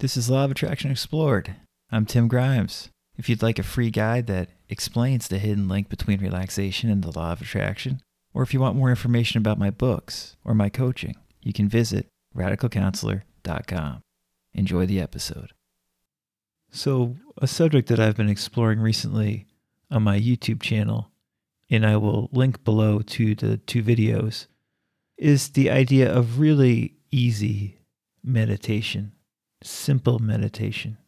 This is Law of Attraction Explored. I'm Tim Grimes. If you'd like a free guide that explains the hidden link between relaxation and the law of attraction, or if you want more information about my books or my coaching, you can visit radicalcounselor.com. Enjoy the episode. So, a subject that I've been exploring recently on my YouTube channel, and I will link below to the two videos, is the idea of really easy meditation simple meditation.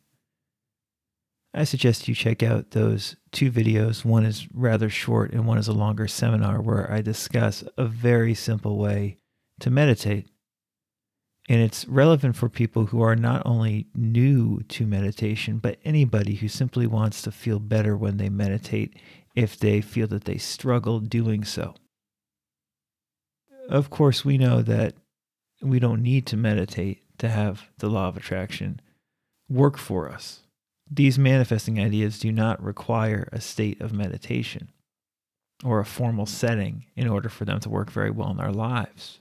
I suggest you check out those two videos. One is rather short, and one is a longer seminar where I discuss a very simple way to meditate. And it's relevant for people who are not only new to meditation, but anybody who simply wants to feel better when they meditate if they feel that they struggle doing so. Of course, we know that we don't need to meditate to have the law of attraction work for us. These manifesting ideas do not require a state of meditation or a formal setting in order for them to work very well in our lives.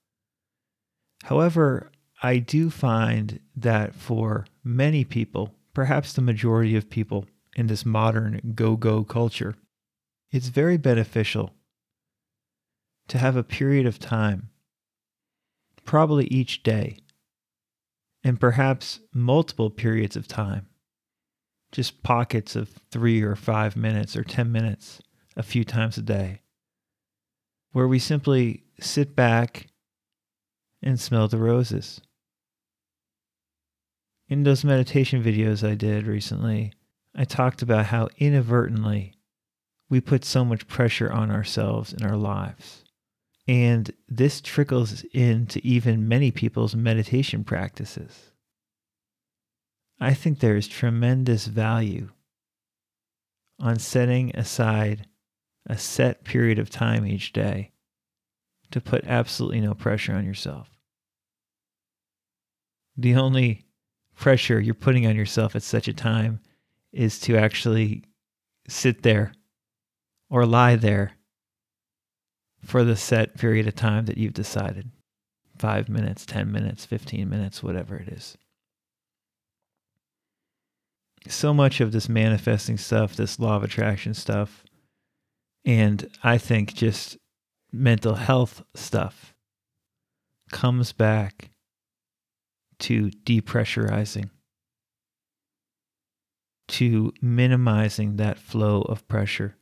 However, I do find that for many people, perhaps the majority of people in this modern go go culture, it's very beneficial to have a period of time, probably each day, and perhaps multiple periods of time, just pockets of three or five minutes or 10 minutes a few times a day, where we simply sit back and smell the roses. In those meditation videos I did recently, I talked about how inadvertently we put so much pressure on ourselves in our lives. And this trickles into even many people's meditation practices. I think there is tremendous value on setting aside a set period of time each day to put absolutely no pressure on yourself. The only pressure you're putting on yourself at such a time is to actually sit there or lie there for the set period of time that you've decided five minutes, 10 minutes, 15 minutes, whatever it is. So much of this manifesting stuff, this law of attraction stuff, and I think just mental health stuff comes back to depressurizing, to minimizing that flow of pressure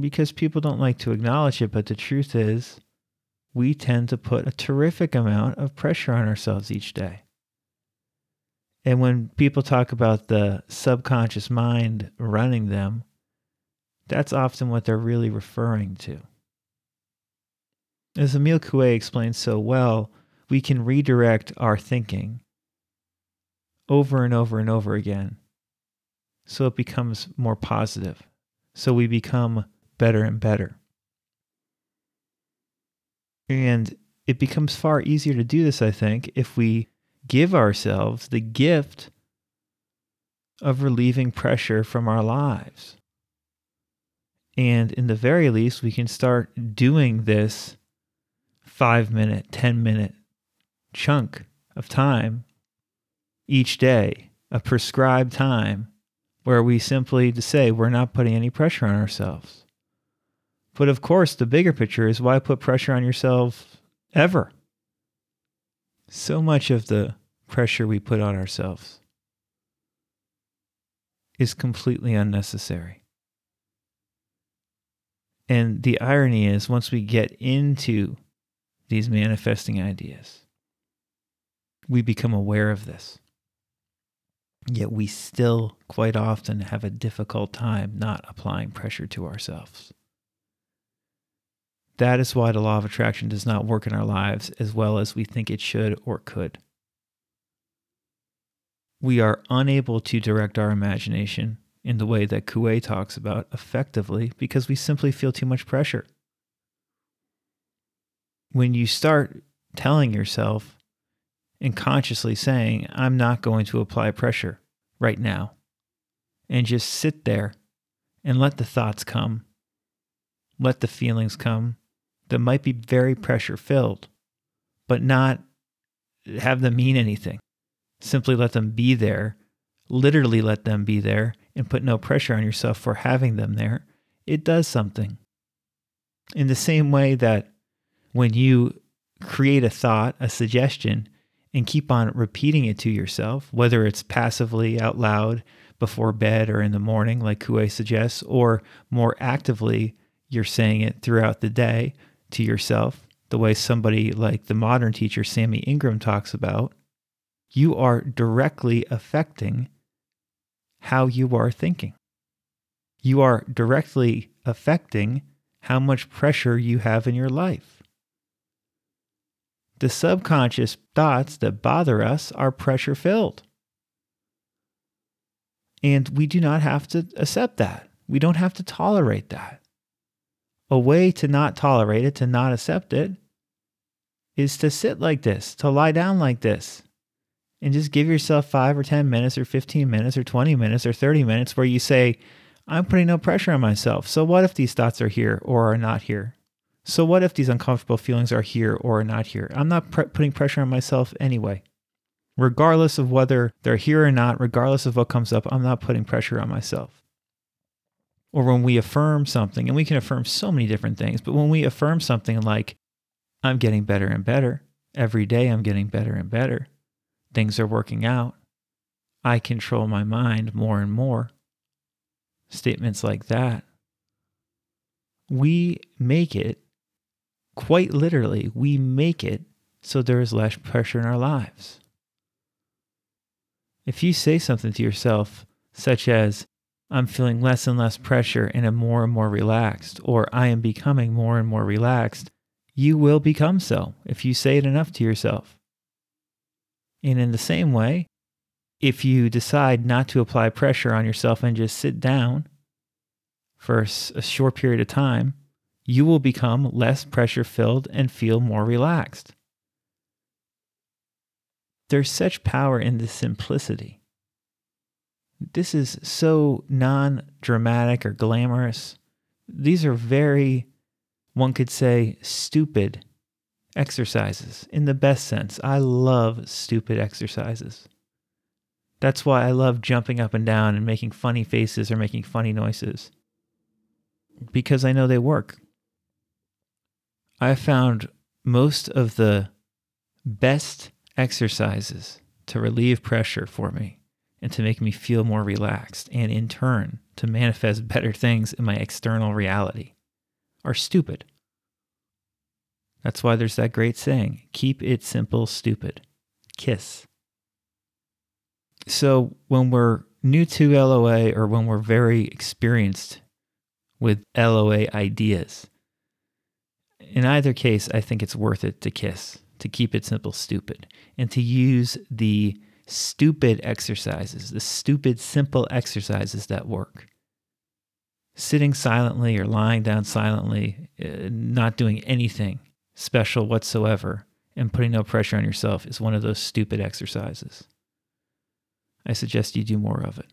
because people don't like to acknowledge it, but the truth is, we tend to put a terrific amount of pressure on ourselves each day. And when people talk about the subconscious mind running them, that's often what they're really referring to. As Emile Coué explains so well, we can redirect our thinking over and over and over again so it becomes more positive so we become better and better. And it becomes far easier to do this, I think, if we give ourselves the gift of relieving pressure from our lives. And in the very least, we can start doing this five minute, 10 minute chunk of time each day, a prescribed time where we simply say we're not putting any pressure on ourselves. But of course, the bigger picture is why put pressure on yourself ever? So much of the pressure we put on ourselves is completely unnecessary. And the irony is, once we get into these manifesting ideas, we become aware of this. Yet we still quite often have a difficult time not applying pressure to ourselves. That is why the law of attraction does not work in our lives as well as we think it should or could. We are unable to direct our imagination in the way that Coué talks about effectively because we simply feel too much pressure. When you start telling yourself, and consciously saying, I'm not going to apply pressure right now, and just sit there and let the thoughts come, let the feelings come that might be very pressure filled, but not have them mean anything. Simply let them be there, literally let them be there, and put no pressure on yourself for having them there. It does something. In the same way that when you create a thought, a suggestion, and keep on repeating it to yourself, whether it's passively out loud before bed or in the morning, like Coué suggests, or more actively, you're saying it throughout the day to yourself, the way somebody like the modern teacher Sammy Ingram talks about, you are directly affecting how you are thinking. You are directly affecting how much pressure you have in your life. The subconscious thoughts that bother us are pressure filled. And we do not have to accept that. We don't have to tolerate that. A way to not tolerate it, to not accept it, is to sit like this, to lie down like this, and just give yourself five or 10 minutes or 15 minutes or 20 minutes or 30 minutes where you say, I'm putting no pressure on myself. So what if these thoughts are here or are not here? So what if these uncomfortable feelings are here or not here? I'm not pre- putting pressure on myself anyway. Regardless of whether they're here or not, regardless of what comes up, I'm not putting pressure on myself. Or when we affirm something, and we can affirm so many different things, but when we affirm something like, I'm getting better and better, every day I'm getting better and better, things are working out, I control my mind more and more, statements like that, we make it, quite literally, we make it so there is less pressure in our lives. If you say something to yourself, such as, I'm feeling less and less pressure and am more and more relaxed, or I am becoming more and more relaxed, you will become so if you say it enough to yourself. And in the same way, if you decide not to apply pressure on yourself and just sit down for a short period of time, you will become less pressure filled and feel more relaxed. There's such power in this simplicity. This is so non dramatic or glamorous. These are very, one could say, stupid exercises in the best sense. I love stupid exercises. That's why I love jumping up and down and making funny faces or making funny noises because I know they work. I found most of the best exercises to relieve pressure for me and to make me feel more relaxed and in turn to manifest better things in my external reality are stupid. That's why there's that great saying keep it simple, stupid. Kiss. So when we're new to LOA or when we're very experienced with LOA ideas, in either case, I think it's worth it to kiss to keep it simple, stupid, and to use the stupid exercises, the stupid, simple exercises that work. Sitting silently or lying down silently, uh, not doing anything special whatsoever, and putting no pressure on yourself is one of those stupid exercises. I suggest you do more of it.